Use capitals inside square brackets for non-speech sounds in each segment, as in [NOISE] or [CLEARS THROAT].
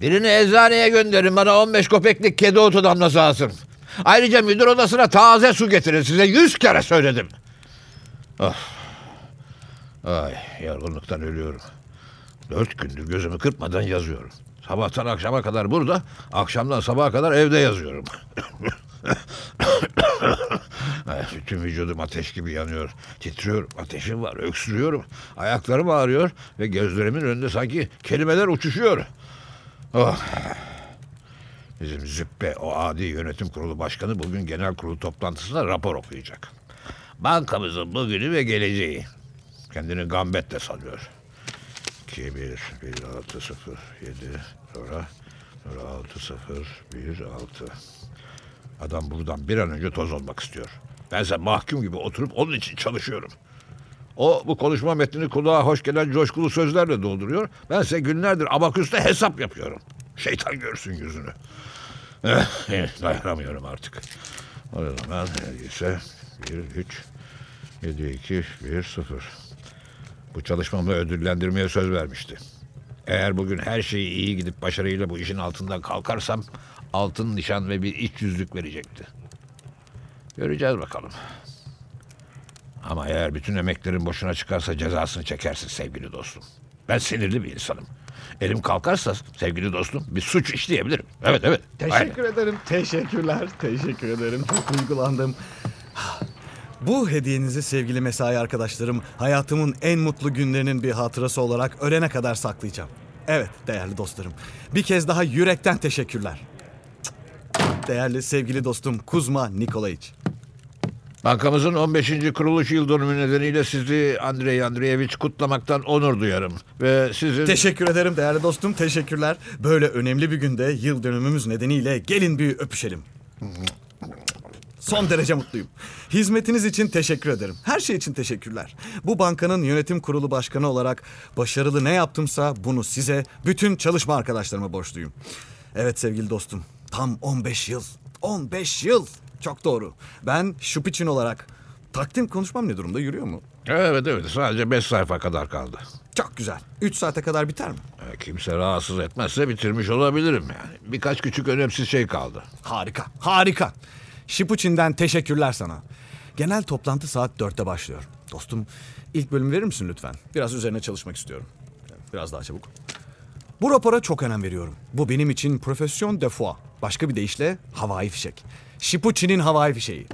Birini eczaneye gönderin bana 15 köpeklik kedi otu damlası lazım. Ayrıca müdür odasına taze su getirin size yüz kere söyledim. Ah. Ay yorgunluktan ölüyorum. Dört gündür gözümü kırpmadan yazıyorum. Sabahtan akşama kadar burada, akşamdan sabaha kadar evde yazıyorum. [COUGHS] Ay, Bütün vücudum ateş gibi yanıyor. Titriyorum, ateşim var, öksürüyorum. Ayaklarım ağrıyor ve gözlerimin önünde sanki kelimeler uçuşuyor. Oh. Bizim züppe, o adi yönetim kurulu başkanı bugün genel kurulu toplantısında rapor okuyacak. Bankamızın bugünü ve geleceği. Kendini gambet de sanıyor. 2, 1, 1, 6, 0, 7, sonra, sonra 6, 0, 1, 6. Adam buradan bir an önce toz olmak istiyor. Bense mahkum gibi oturup onun için çalışıyorum. O bu konuşma metnini kulağa hoş gelen coşkulu sözlerle dolduruyor. Bense günlerdir abaküste hesap yapıyorum. Şeytan görsün yüzünü. Eh, dayanamıyorum artık. O zaman neyse 1, 3, 7, 2, 1, 0. Bu çalışmamla ödüllendirmeye söz vermişti. Eğer bugün her şey iyi gidip başarıyla bu işin altından kalkarsam altın nişan ve bir iç yüzlük verecekti. Göreceğiz bakalım. Ama eğer bütün emeklerin boşuna çıkarsa cezasını çekersin sevgili dostum. Ben sinirli bir insanım. Elim kalkarsa sevgili dostum bir suç işleyebilirim. Evet evet. Teşekkür ederim. Teşekkürler. Teşekkür ederim. Çok duygulandım. Bu hediyenizi sevgili mesai arkadaşlarım hayatımın en mutlu günlerinin bir hatırası olarak ölene kadar saklayacağım. Evet değerli dostlarım. Bir kez daha yürekten teşekkürler. Değerli sevgili dostum Kuzma Nikolayiç. Bankamızın 15. kuruluş yıl dönümü nedeniyle sizi Andrei Andreevich kutlamaktan onur duyarım. Ve sizin... Teşekkür ederim değerli dostum. Teşekkürler. Böyle önemli bir günde yıl dönümümüz nedeniyle gelin bir öpüşelim. Son derece mutluyum. Hizmetiniz için teşekkür ederim. Her şey için teşekkürler. Bu bankanın yönetim kurulu başkanı olarak başarılı ne yaptımsa bunu size, bütün çalışma arkadaşlarıma borçluyum. Evet sevgili dostum, tam 15 yıl. 15 yıl. Çok doğru. Ben Şupiçin olarak takdim konuşmam ne durumda yürüyor mu? Evet evet sadece 5 sayfa kadar kaldı. Çok güzel. 3 saate kadar biter mi? Ee, Kimse rahatsız etmezse bitirmiş olabilirim yani. Birkaç küçük önemsiz şey kaldı. Harika, harika. Şipuçin'den teşekkürler sana. Genel toplantı saat dörtte başlıyor. Dostum, ilk bölümü verir misin lütfen? Biraz üzerine çalışmak istiyorum. Biraz daha çabuk. Bu rapora çok önem veriyorum. Bu benim için profesyon de foi. Başka bir deyişle havai fişek. Şipuçin'in havai fişeği.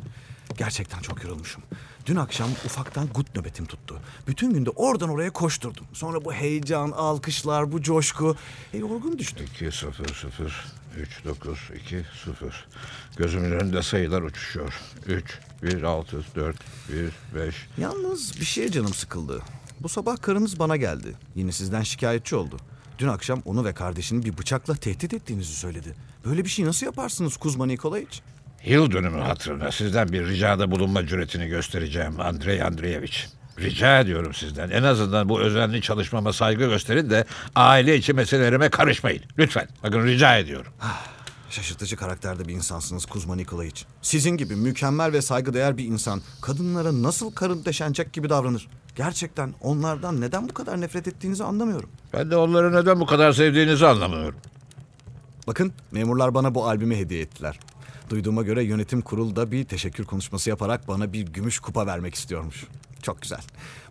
Gerçekten çok yorulmuşum. Dün akşam ufaktan gut nöbetim tuttu. Bütün günde oradan oraya koşturdum. Sonra bu heyecan, alkışlar, bu coşku. E, yorgun düştüm. 2 0 0 3 9 2 0. Gözümün önünde sayılar uçuşuyor. 3 1 6 4 1 5 Yalnız bir şeye canım sıkıldı. Bu sabah karınız bana geldi. Yine sizden şikayetçi oldu. Dün akşam onu ve kardeşini bir bıçakla tehdit ettiğinizi söyledi. Böyle bir şey nasıl yaparsınız Kuzma Nikolayiç? Yıl dönümü hatırına sizden bir ricada bulunma cüretini göstereceğim Andrei Andreevich. Rica ediyorum sizden. En azından bu özenli çalışmama saygı gösterin de aile içi meselelerime karışmayın. Lütfen. Bakın rica ediyorum. Şaşırtıcı karakterde bir insansınız Kuzma Nikolayiç. Sizin gibi mükemmel ve saygıdeğer bir insan kadınlara nasıl karın deşenecek gibi davranır? Gerçekten onlardan neden bu kadar nefret ettiğinizi anlamıyorum. Ben de onları neden bu kadar sevdiğinizi anlamıyorum. Bakın memurlar bana bu albümü hediye ettiler. Duyduğuma göre yönetim kurulu da bir teşekkür konuşması yaparak bana bir gümüş kupa vermek istiyormuş. Çok güzel.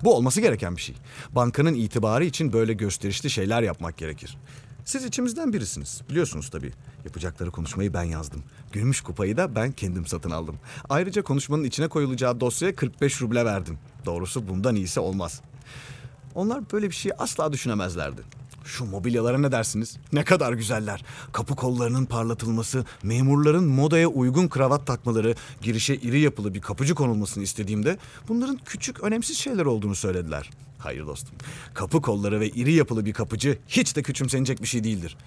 Bu olması gereken bir şey. Bankanın itibarı için böyle gösterişli şeyler yapmak gerekir. Siz içimizden birisiniz. Biliyorsunuz tabii. Yapacakları konuşmayı ben yazdım. Gümüş kupayı da ben kendim satın aldım. Ayrıca konuşmanın içine koyulacağı dosyaya 45 ruble verdim. Doğrusu bundan iyisi olmaz. Onlar böyle bir şeyi asla düşünemezlerdi. Şu mobilyalara ne dersiniz? Ne kadar güzeller. Kapı kollarının parlatılması, memurların modaya uygun kravat takmaları, girişe iri yapılı bir kapıcı konulmasını istediğimde bunların küçük önemsiz şeyler olduğunu söylediler. Hayır dostum. Kapı kolları ve iri yapılı bir kapıcı hiç de küçümsenecek bir şey değildir.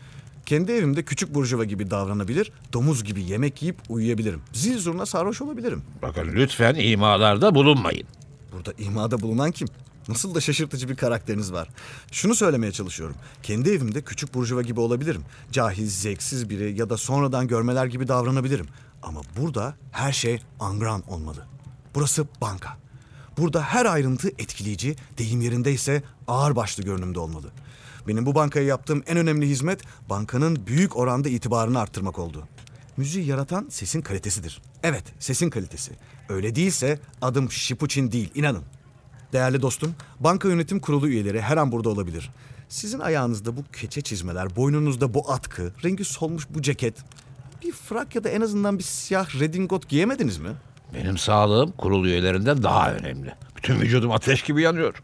Kendi evimde küçük burjuva gibi davranabilir, domuz gibi yemek yiyip uyuyabilirim. Zil zurna sarhoş olabilirim. Bakın lütfen imalarda bulunmayın. Burada imada bulunan kim? Nasıl da şaşırtıcı bir karakteriniz var. Şunu söylemeye çalışıyorum. Kendi evimde küçük burjuva gibi olabilirim. Cahil, zevksiz biri ya da sonradan görmeler gibi davranabilirim. Ama burada her şey angran olmalı. Burası banka. Burada her ayrıntı etkileyici, deyim yerindeyse ağırbaşlı görünümde olmalı. Benim bu bankaya yaptığım en önemli hizmet bankanın büyük oranda itibarını arttırmak oldu. Müziği yaratan sesin kalitesidir. Evet, sesin kalitesi. Öyle değilse adım Şipuçin değil, inanın. Değerli dostum, banka yönetim kurulu üyeleri her an burada olabilir. Sizin ayağınızda bu keçe çizmeler, boynunuzda bu atkı, rengi solmuş bu ceket. Bir frak ya da en azından bir siyah redingot giyemediniz mi? Benim sağlığım kurul üyelerinden daha önemli. Bütün vücudum ateş gibi yanıyor.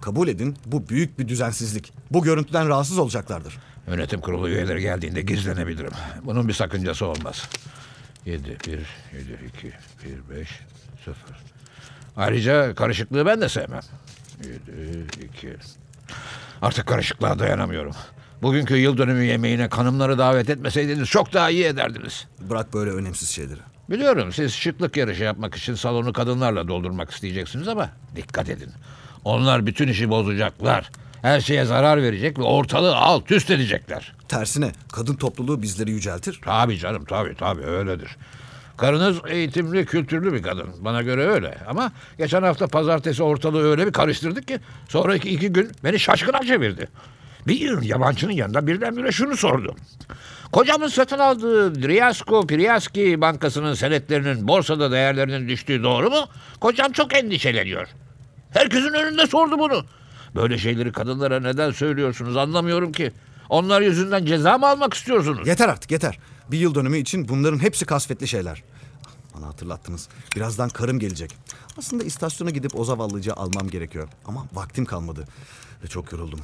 Kabul edin, bu büyük bir düzensizlik. Bu görüntüden rahatsız olacaklardır. Yönetim kurulu üyeleri geldiğinde gizlenebilirim. Bunun bir sakıncası olmaz. 7, 1, 7, 2, 1, 5, 0. Ayrıca karışıklığı ben de sevmem. 7, 2. Artık karışıklığa dayanamıyorum. Bugünkü yıl dönümü yemeğine kanımları davet etmeseydiniz çok daha iyi ederdiniz. Bırak böyle önemsiz şeyleri. Biliyorum siz şıklık yarışı yapmak için salonu kadınlarla doldurmak isteyeceksiniz ama dikkat edin. Onlar bütün işi bozacaklar. Her şeye zarar verecek ve ortalığı alt üst edecekler. Tersine kadın topluluğu bizleri yüceltir. Tabii canım tabii tabii öyledir. Karınız eğitimli, kültürlü bir kadın. Bana göre öyle. Ama geçen hafta pazartesi ortalığı öyle bir karıştırdık ki... ...sonraki iki gün beni şaşkına çevirdi. Bir yabancının yanında birdenbire şunu sordu. Kocamın satın aldığı Driasko Priaski Bankası'nın senetlerinin borsada değerlerinin düştüğü doğru mu? Kocam çok endişeleniyor. Herkesin önünde sordu bunu. Böyle şeyleri kadınlara neden söylüyorsunuz anlamıyorum ki. Onlar yüzünden ceza mı almak istiyorsunuz? Yeter artık yeter. Bir yıl dönümü için bunların hepsi kasvetli şeyler. Bana hatırlattınız. Birazdan karım gelecek. Aslında istasyona gidip o zavallıcı almam gerekiyor. Ama vaktim kalmadı. Ve çok yoruldum.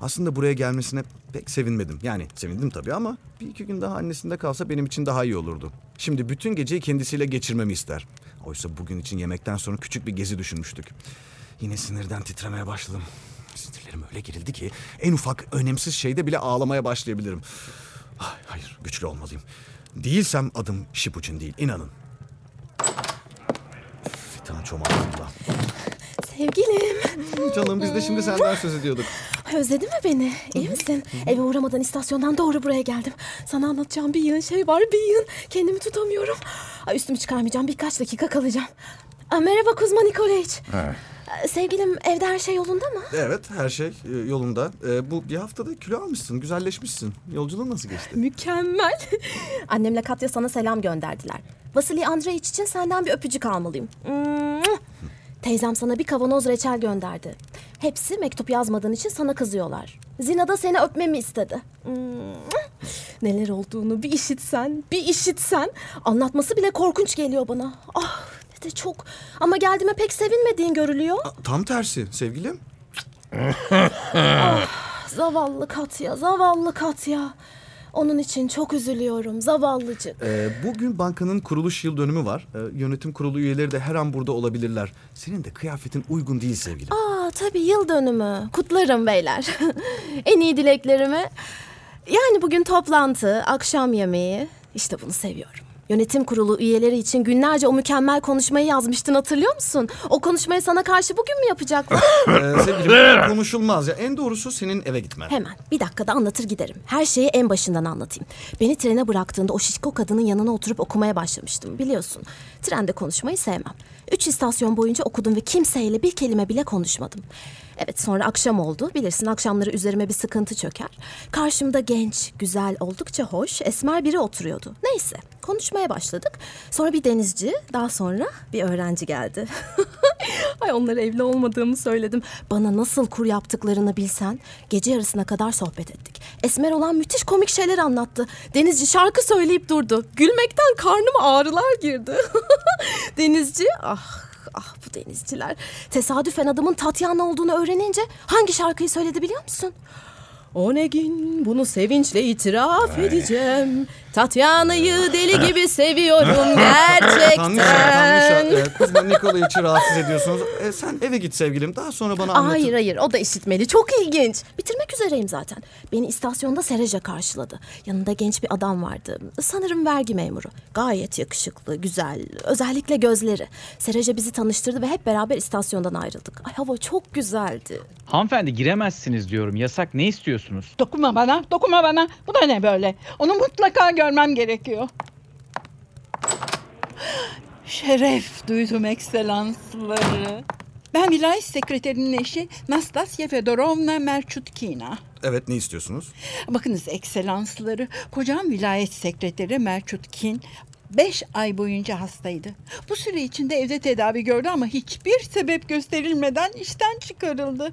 Aslında buraya gelmesine pek sevinmedim. Yani sevindim tabii ama bir iki gün daha annesinde kalsa benim için daha iyi olurdu. Şimdi bütün geceyi kendisiyle geçirmemi ister. Oysa bugün için yemekten sonra küçük bir gezi düşünmüştük. Yine sinirden titremeye başladım. Sinirlerim öyle gerildi ki en ufak önemsiz şeyde bile ağlamaya başlayabilirim. Ay, hayır, güçlü olmalıyım. Değilsem adım Şipuçin değil, inanın. Fitan çomaklığımla. Sevgilim, Canım biz de şimdi senden söz ediyorduk. özledin mi beni? İyi misin? Eve uğramadan istasyondan doğru buraya geldim. Sana anlatacağım bir yığın şey var, bir yığın. Kendimi tutamıyorum. Ay, üstümü çıkarmayacağım, birkaç dakika kalacağım. Aa, merhaba Kuzma Nikolaïç. Sevgilim, evde her şey yolunda mı? Evet, her şey e, yolunda. E, bu bir haftada kilo almışsın, güzelleşmişsin. Yolculuğun nasıl geçti? Mükemmel. [LAUGHS] Annemle Katya sana selam gönderdiler. Vasili Andreyiç için senden bir öpücük almalıyım. Teyzem sana bir kavanoz reçel gönderdi. Hepsi mektup yazmadığın için sana kızıyorlar. Zina da seni öpmemi istedi. Neler olduğunu bir işitsen, bir işitsen. Anlatması bile korkunç geliyor bana. Ah de çok. Ama geldiğime pek sevinmediğin görülüyor. Tam tersi sevgilim. Zavallı Katya, zavallı Katya. Onun için çok üzülüyorum, zavallıcık. E, bugün bankanın kuruluş yıl dönümü var. E, yönetim kurulu üyeleri de her an burada olabilirler. Senin de kıyafetin uygun değil sevgilim. Aa tabii yıl dönümü. Kutlarım beyler. [LAUGHS] en iyi dileklerimi. Yani bugün toplantı, akşam yemeği. İşte bunu seviyorum. Yönetim kurulu üyeleri için günlerce o mükemmel konuşmayı yazmıştın hatırlıyor musun? O konuşmayı sana karşı bugün mü yapacaklar? [LAUGHS] E, sevgilim konuşulmaz ya. En doğrusu senin eve gitmen. Hemen bir dakikada anlatır giderim. Her şeyi en başından anlatayım. Beni trene bıraktığında o şişko kadının yanına oturup okumaya başlamıştım biliyorsun. Trende konuşmayı sevmem. Üç istasyon boyunca okudum ve kimseyle bir kelime bile konuşmadım. Evet sonra akşam oldu. Bilirsin akşamları üzerime bir sıkıntı çöker. Karşımda genç, güzel, oldukça hoş, esmer biri oturuyordu. Neyse konuşmaya başladık. Sonra bir denizci, daha sonra bir öğrenci geldi. [LAUGHS] Ay onlara evli olmadığımı söyledim. Bana nasıl kur yaptıklarını bilsen. Gece yarısına kadar sohbet ettik. Esmer olan müthiş komik şeyler anlattı. Denizci şarkı söyleyip durdu. Gülmekten karnıma ağrılar girdi. [LAUGHS] Denizci ah ah bu denizciler. Tesadüfen adamın Tatyana olduğunu öğrenince hangi şarkıyı söyledi biliyor musun? O ne gün bunu sevinçle itiraf edeceğim. Tatyana'yı deli gibi [LAUGHS] seviyorum Tanrıça, Tanrıça. gerçekten. E, Kuzma Nikolaïç'i rahatsız ediyorsunuz. E, sen eve git sevgilim. Daha sonra bana anlatın. Hayır hayır o da işitmeli. Çok ilginç. Bitirmek üzereyim zaten. Beni istasyonda Sereja karşıladı. Yanında genç bir adam vardı. Sanırım vergi memuru. Gayet yakışıklı, güzel. Özellikle gözleri. Sereja bizi tanıştırdı ve hep beraber istasyondan ayrıldık. Ay hava çok güzeldi. Hanımefendi giremezsiniz diyorum. Yasak. Ne istiyorsunuz? Dokunma bana, dokunma bana. Bu da ne böyle? Onu mutlaka görmem gerekiyor. Şeref duydum ekselansları. Ben vilayet sekreterinin eşi Nastasya Fedorovna Merchutkina. Evet ne istiyorsunuz? Bakınız ekselansları, kocam vilayet sekreteri Merchutkin 5 ay boyunca hastaydı. Bu süre içinde evde tedavi gördü ama hiçbir sebep gösterilmeden işten çıkarıldı.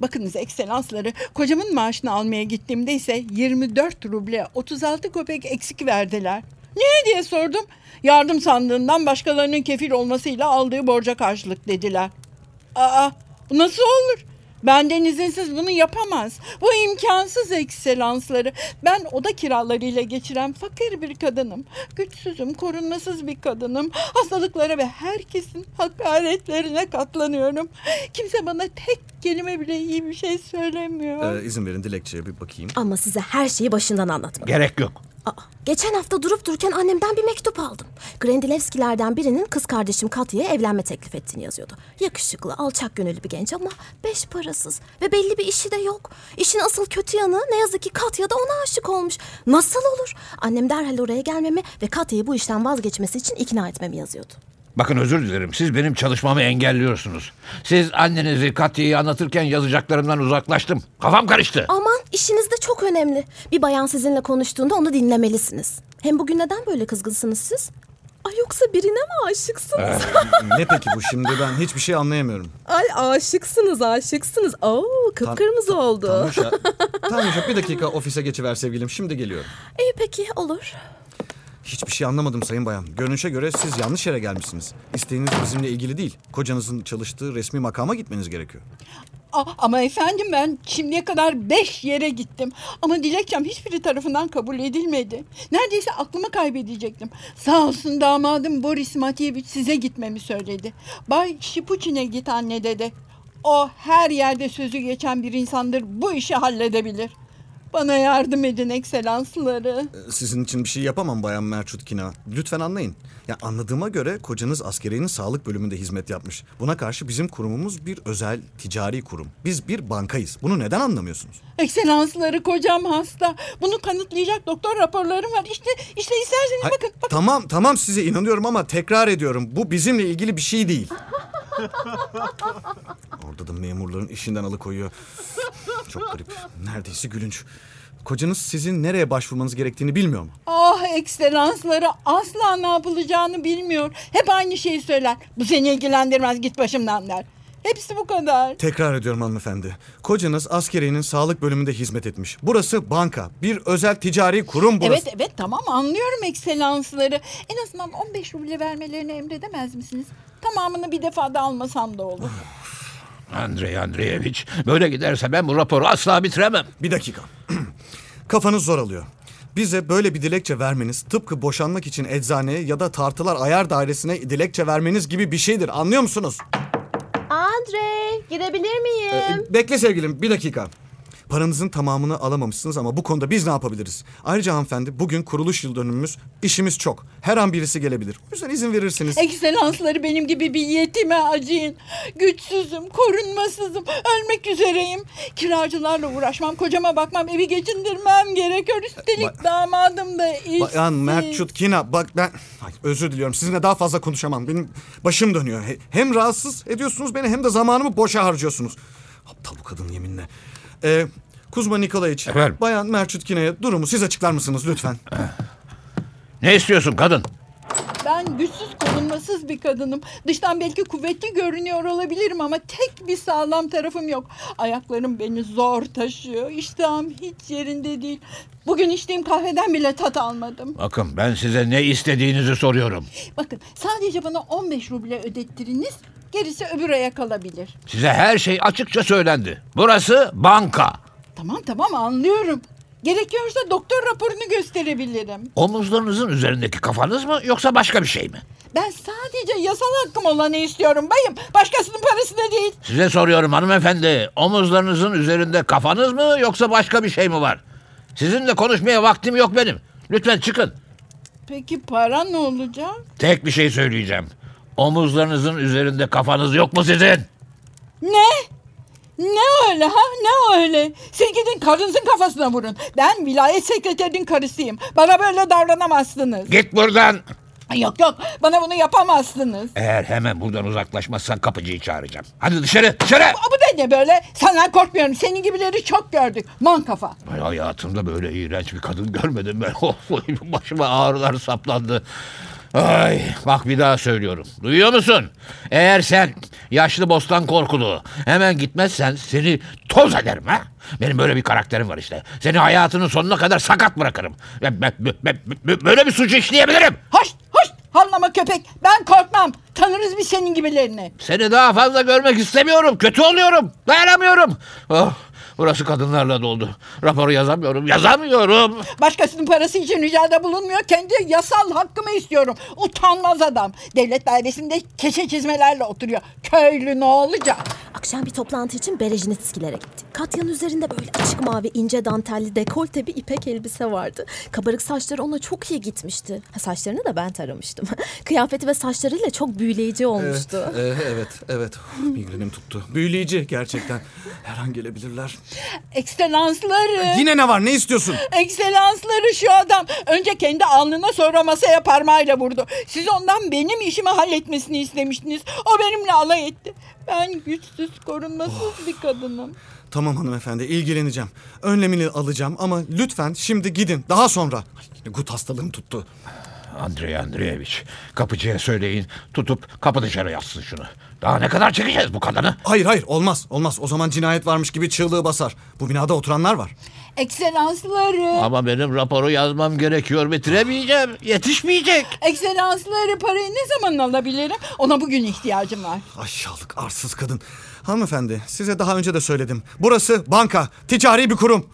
Bakınız ekselansları, kocamın maaşını almaya gittiğimde ise 24 ruble 36 kopek eksik verdiler. Niye diye sordum. Yardım sandığından başkalarının kefil olmasıyla aldığı borca karşılık dediler. Aa, nasıl olur? Benden izinsiz bunu yapamaz. Bu imkansız ekselansları. Ben oda kiralarıyla geçiren fakir bir kadınım. Güçsüzüm, korunmasız bir kadınım. Hastalıklara ve herkesin hakaretlerine katlanıyorum. Kimse bana tek kelime bile iyi bir şey söylemiyor. Ee, izin verin dilekçeye bir bakayım. Ama size her şeyi başından anlatmadım. Gerek yok. Aa, geçen hafta durup dururken annemden bir mektup aldım. Grendilevskilerden birinin kız kardeşim Katya'ya evlenme teklif ettiğini yazıyordu. Yakışıklı, alçak gönüllü bir genç ama beş parasız ve belli bir işi de yok. İşin asıl kötü yanı ne yazık ki Katya da ona aşık olmuş. Nasıl olur? Annem derhal oraya gelmemi ve Katya'yı bu işten vazgeçmesi için ikna etmemi yazıyordu. Bakın özür dilerim. Siz benim çalışmamı engelliyorsunuz. Siz annenizi Katya'yı anlatırken yazacaklarımdan uzaklaştım. Kafam karıştı. Aman işiniz de çok önemli. Bir bayan sizinle konuştuğunda onu dinlemelisiniz. Hem bugün neden böyle kızgınsınız siz? Ay yoksa birine mi aşıksınız? ne peki bu şimdi ben hiçbir şey anlayamıyorum. Ay aşıksınız aşıksınız. Oo kıpkırmızı oldu. Tanrıça, [LAUGHS] Tanrıça bir dakika ofise geçiver sevgilim şimdi geliyorum. İyi peki olur. Hiçbir şey anlamadım sayın bayan. Görünüşe göre siz yanlış yere gelmişsiniz. İsteğiniz bizimle ilgili değil. Kocanızın çalıştığı resmi makama gitmeniz gerekiyor. Aa, ama efendim ben şimdiye kadar beş yere gittim. Ama dilekçem hiçbiri tarafından kabul edilmedi. Neredeyse aklımı kaybedecektim. Sağ olsun damadım Boris Matiyevich size gitmemi söyledi. Bay Şipuçin'e git anne dedi. O her yerde sözü geçen bir insandır. Bu işi halledebilir. Bana yardım edin ekselansları. Ee, Sizin için bir şey yapamam bayan Merçutkina. Lütfen anlayın. Ya anladığıma göre kocanız askeriyenin sağlık bölümünde hizmet yapmış. Buna karşı bizim kurumumuz bir özel ticari kurum. Biz bir bankayız. Bunu neden anlamıyorsunuz? Ekselansları kocam hasta. Bunu kanıtlayacak doktor raporlarım var. İşte işte isterseniz Hay- bakın. bakın. Tamam tamam size inanıyorum ama tekrar ediyorum. Bu bizimle ilgili bir şey değil. [LAUGHS] Orada da memurların işinden alıkoyuyor. Çok garip. Neredeyse gülünç. Kocanız sizin nereye başvurmanız gerektiğini bilmiyor mu? Ah ekselansları asla ne yapılacağını bilmiyor. Hep aynı şeyi söyler. Bu seni ilgilendirmez git başımdan der. Hepsi bu kadar. Tekrar ediyorum hanımefendi. Kocanız askeriyenin sağlık bölümünde hizmet etmiş. Burası banka. Bir özel ticari kurum burası. Evet evet tamam anlıyorum ekselansları. En azından 15 ruble vermelerini emredemez misiniz? Tamamını bir defada almasam da olur. Andrei Andreevich böyle giderse ben bu raporu asla bitiremem. Bir dakika. [CLEARS THROAT] Kafanız zor alıyor. Bize böyle bir dilekçe vermeniz tıpkı boşanmak için eczaneye ya da tartılar ayar dairesine dilekçe vermeniz gibi bir şeydir. Anlıyor musunuz? Andre girebilir miyim? Ee, bekle sevgilim bir dakika. Paranızın tamamını alamamışsınız ama bu konuda biz ne yapabiliriz? Ayrıca hanımefendi bugün kuruluş yıl dönümümüz. İşimiz çok. Her an birisi gelebilir. O yüzden izin verirsiniz. Ekselansları benim gibi bir yetime acıyın. Güçsüzüm, korunmasızım, ölmek üzereyim. Kiracılarla uğraşmam, kocama bakmam, evi geçindirmem gerekiyor. Üstelik Ba- damadım da işsiz. Bayan Mertçutkina bak ben Ay, özür diliyorum sizinle daha fazla konuşamam. Benim başım dönüyor. He- Hem rahatsız ediyorsunuz beni hem de zamanımı boşa harcıyorsunuz. Aptal bu kadın yeminle. Ee, Kuzma Nikolaevich, Efendim? Bayan Mertçutkina'ya durumu siz açıklar mısınız lütfen? Ne istiyorsun kadın? Ben güçsüz korunmasız bir kadınım. Dıştan belki kuvvetli görünüyor olabilirim ama tek bir sağlam tarafım yok. Ayaklarım beni zor taşıyor. İştahım hiç yerinde değil. Bugün içtiğim kahveden bile tat almadım. Bakın ben size ne istediğinizi soruyorum. Bakın sadece bana 15 ruble ödettiriniz. Gerisi öbür aya kalabilir. Size her şey açıkça söylendi. Burası banka. Tamam tamam anlıyorum. Gerekiyorsa doktor raporunu gösterebilirim. Omuzlarınızın üzerindeki kafanız mı yoksa başka bir şey mi? Ben sadece yasal hakkım olanı istiyorum bayım. Başkasının parasını değil. Size soruyorum hanımefendi. Omuzlarınızın üzerinde kafanız mı yoksa başka bir şey mi var? Sizinle konuşmaya vaktim yok benim. Lütfen çıkın. Peki para ne olacak? Tek bir şey söyleyeceğim. Omuzlarınızın üzerinde kafanız yok mu sizin? Ne? Ne öyle ha? Ne öyle? Siz gidin karınızın kafasına vurun. Ben vilayet sekreterinin karısıyım. Bana böyle davranamazsınız. Git buradan. Yok yok bana bunu yapamazsınız. Eğer hemen buradan uzaklaşmazsan kapıcıyı çağıracağım. Hadi dışarı dışarı. Aa, Bu da ne böyle? Senden korkmuyorum. Senin gibileri çok gördük. Man kafa. Ay, hayatımda böyle iğrenç bir kadın görmedim ben. [LAUGHS] Başıma ağrılar saplandı. Ay bak bir daha söylüyorum. Duyuyor musun? Eğer sen yaşlı bostan korkulu hemen gitmezsen seni toz ederim ha. Benim böyle bir karakterim var işte. Seni hayatının sonuna kadar sakat bırakırım. Ben- ben- ben- ben- Böyle bir suç işleyebilirim. Hoş hoş. Hallama köpek. Ben korkmam. Tanırız biz senin gibilerini. Seni daha fazla görmek istemiyorum. Kötü oluyorum. Dayanamıyorum. Oh, burası kadınlarla doldu. Raporu yazamıyorum. Yazamıyorum. Başkasının parası için ricada bulunmuyor. Kendi yasal hakkımı istiyorum. Utanmaz adam. Devlet dairesinde keçe çizmelerle oturuyor. Köylü ne olacak? Akşam bir toplantı için Berejnitskilere gittik. Katya'nın üzerinde böyle açık mavi ince dantelli dekolte bir ipek elbise vardı. Kabarık saçları ona çok iyi gitmişti. Ha, saçlarını da ben taramıştım. [LAUGHS] Kıyafeti ve saçlarıyla çok büyüleyici olmuştu. Evet, e, evet, evet. Migrenim tuttu. Büyüleyici gerçekten. Her an gelebilirler. Ekselansları. Yine ne var? Ne istiyorsun? Ekselansları şu adam. Önce kendi alnına sonra masaya parmağıyla vurdu. Siz ondan benim işimi halletmesini istemiştiniz. O benimle alay etti. Ben güçsüz, korunmasız bir kadınım. Tamam hanımefendi, ilgileneceğim. Önlemini alacağım ama lütfen şimdi gidin. Daha sonra. Ay, yine gut hastalığım tuttu. Andrei Andreevich, kapıcıya söyleyin tutup kapı dışarı yazsın şunu. Daha ne kadar çekeceğiz bu kadını? Hayır hayır olmaz olmaz. O zaman cinayet varmış gibi çığlığı basar. Bu binada oturanlar var. Ekselansları. Ama benim raporu yazmam gerekiyor. Bitiremeyeceğim. Yetişmeyecek. Ekselansları parayı ne zaman alabilirim? Ona bugün ihtiyacım var. Aşağılık arsız kadın. Hanımefendi size daha önce de söyledim. Burası banka, ticari bir kurum.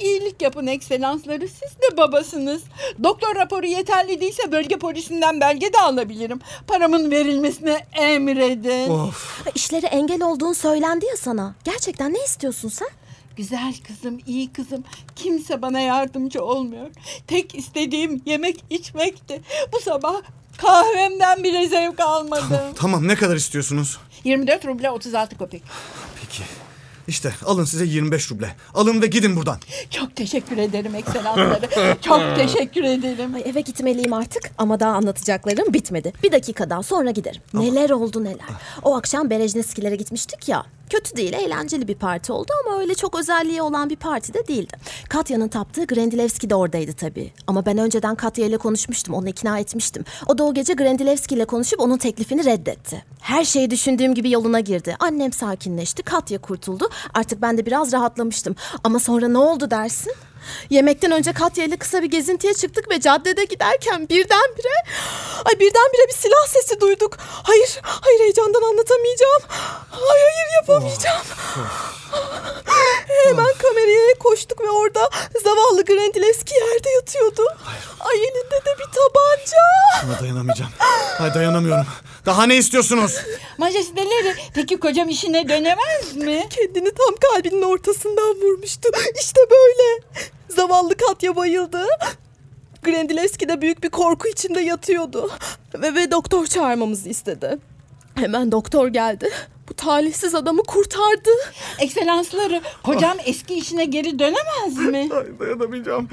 İyilik yapın ekselansları. Siz de babasınız. Doktor raporu yeterli değilse bölge polisinden belge de alabilirim. Paramın verilmesine emredin. Of. Ha, İşleri engel olduğun söylendi ya sana. Gerçekten ne istiyorsun sen? Güzel kızım, iyi kızım. Kimse bana yardımcı olmuyor. Tek istediğim yemek içmekti. Bu sabah kahvemden bile zevk almadım. Tamam ne kadar istiyorsunuz? 24 ruble 36 kopek. Peki. İşte alın size 25 ruble. Alın ve gidin buradan. Çok teşekkür ederim ekselansları. Çok [LAUGHS] teşekkür ederim. Ay eve gitmeliyim artık ama daha anlatacaklarım bitmedi. Bir dakika daha sonra giderim. Neler oldu neler. O akşam Berejneskilere gitmiştik ya. Kötü değil, eğlenceli bir parti oldu ama öyle çok özelliği olan bir parti de değildi. Katya'nın taptığı Grendilevski de oradaydı tabii. Ama ben önceden Katya ile konuşmuştum, onu ikna etmiştim. O da o gece Grendilevski ile konuşup onun teklifini reddetti. Her şey düşündüğüm gibi yoluna girdi. Annem sakinleşti, Katya kurtuldu. Artık ben de biraz rahatlamıştım. Ama sonra ne oldu dersin? Yemekten önce Katya ile kısa bir gezintiye çıktık ve caddede giderken birdenbire... Ay birdenbire bir silah sesi duyduk. Hayır, hayır heyecandan anlatamayacağım. Hayır, hayır yapamayacağım. Hemen kameraya koştuk ve orada zavallı Grandilevski yerde yatıyordu. Ay elinde de bir tabanca. Buna dayanamayacağım. Ay dayanamıyorum. Daha ne istiyorsunuz? Majesteleri peki kocam işine dönemez mi? Kendini tam kalbinin ortasından vurmuştu. İşte böyle. Zavallı Katya bayıldı. Grandilevski de büyük bir korku içinde yatıyordu. Ve, ve doktor çağırmamızı istedi. Hemen doktor geldi. Bu talihsiz adamı kurtardı. Ekselansları kocam eski işine geri dönemez mi? Ay dayanamayacağım.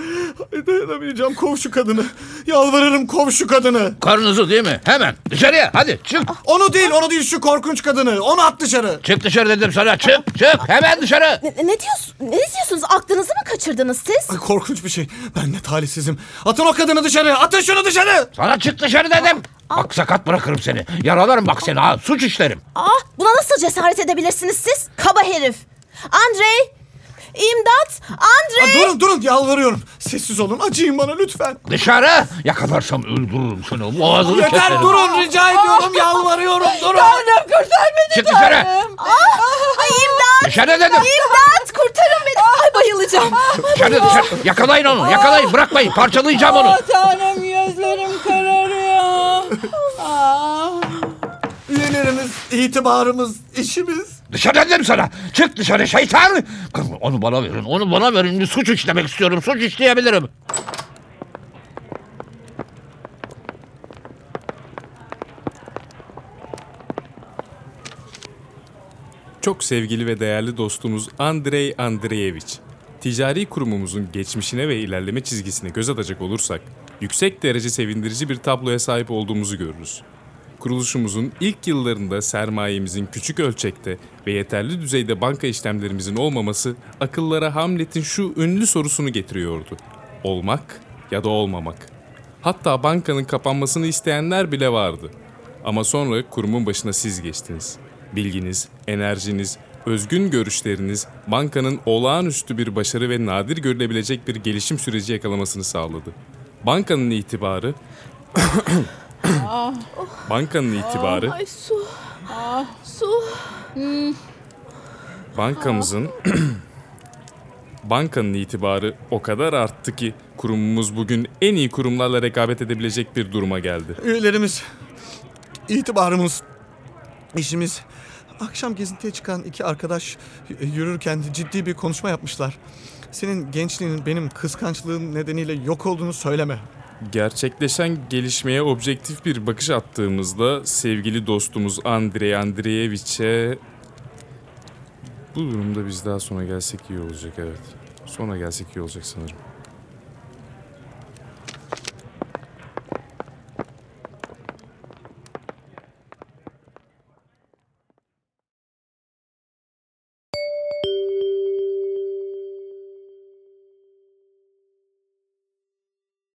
Ay dayanamayacağım. Kov şu kadını. Yalvarırım kov şu kadını. Karnınızı değil mi? Hemen dışarıya hadi çık. Onu değil onu değil şu korkunç kadını. Onu at dışarı. Çık dışarı dedim sana çık çık hemen dışarı. Ne, ne diyorsun? Ne diyorsunuz? Aklınızı mı kaçırdınız siz? Ay korkunç bir şey. Ben ne talihsizim. Atın o kadını dışarı. Atın şunu dışarı. Sana çık dışarı dedim. Bak sakat bırakırım seni. Yaralarım bak seni ha suç işlerim. Ah, buna nasıl cesaret edebilirsiniz siz? Kaba herif. Andrei! İmdat! Andrei! durun durun yalvarıyorum. Sessiz olun. Acıyın bana lütfen. Dışarı yakalarsam öldürürüm seni. Boğazını Yeter keserim. durun rica ediyorum. Yalvarıyorum [LAUGHS] durun. Tanrım kurtar beni Çık dışarı. Tanrım. Ay imdat! Dışarı dedim. İmdat! Kurtarın beni! Ay bayılacağım. Dışarı dışarı. Yakalayın onu yakalayın bırakmayın parçalayacağım onu. Ah Tanrım gözlerim kararıyor. Ah. Üyelerimiz, itibarımız, işimiz. Dışarı dedim sana. Çık dışarı şeytan. Onu bana verin. Onu bana verin. Bir suç işlemek istiyorum. Suç işleyebilirim. Çok sevgili ve değerli dostumuz Andrei Andreevich. Ticari kurumumuzun geçmişine ve ilerleme çizgisine göz atacak olursak, yüksek derece sevindirici bir tabloya sahip olduğumuzu görürüz. Kuruluşumuzun ilk yıllarında sermayemizin küçük ölçekte ve yeterli düzeyde banka işlemlerimizin olmaması akıllara Hamlet'in şu ünlü sorusunu getiriyordu. Olmak ya da olmamak. Hatta bankanın kapanmasını isteyenler bile vardı. Ama sonra kurumun başına siz geçtiniz. Bilginiz, enerjiniz, özgün görüşleriniz bankanın olağanüstü bir başarı ve nadir görülebilecek bir gelişim süreci yakalamasını sağladı. Bankanın itibarı [COUGHS] Bankanın itibarı Ay su. Su. bankamızın [COUGHS] bankanın itibarı o kadar arttı ki kurumumuz bugün en iyi kurumlarla rekabet edebilecek bir duruma geldi. Üyelerimiz, itibarımız, işimiz. Akşam gezintiye çıkan iki arkadaş y- yürürken ciddi bir konuşma yapmışlar. Senin gençliğinin benim kıskançlığım nedeniyle yok olduğunu söyleme. Gerçekleşen gelişmeye objektif bir bakış attığımızda sevgili dostumuz Andrei Andreyeviç'e bu durumda biz daha sonra gelsek iyi olacak evet. Sonra gelsek iyi olacak sanırım.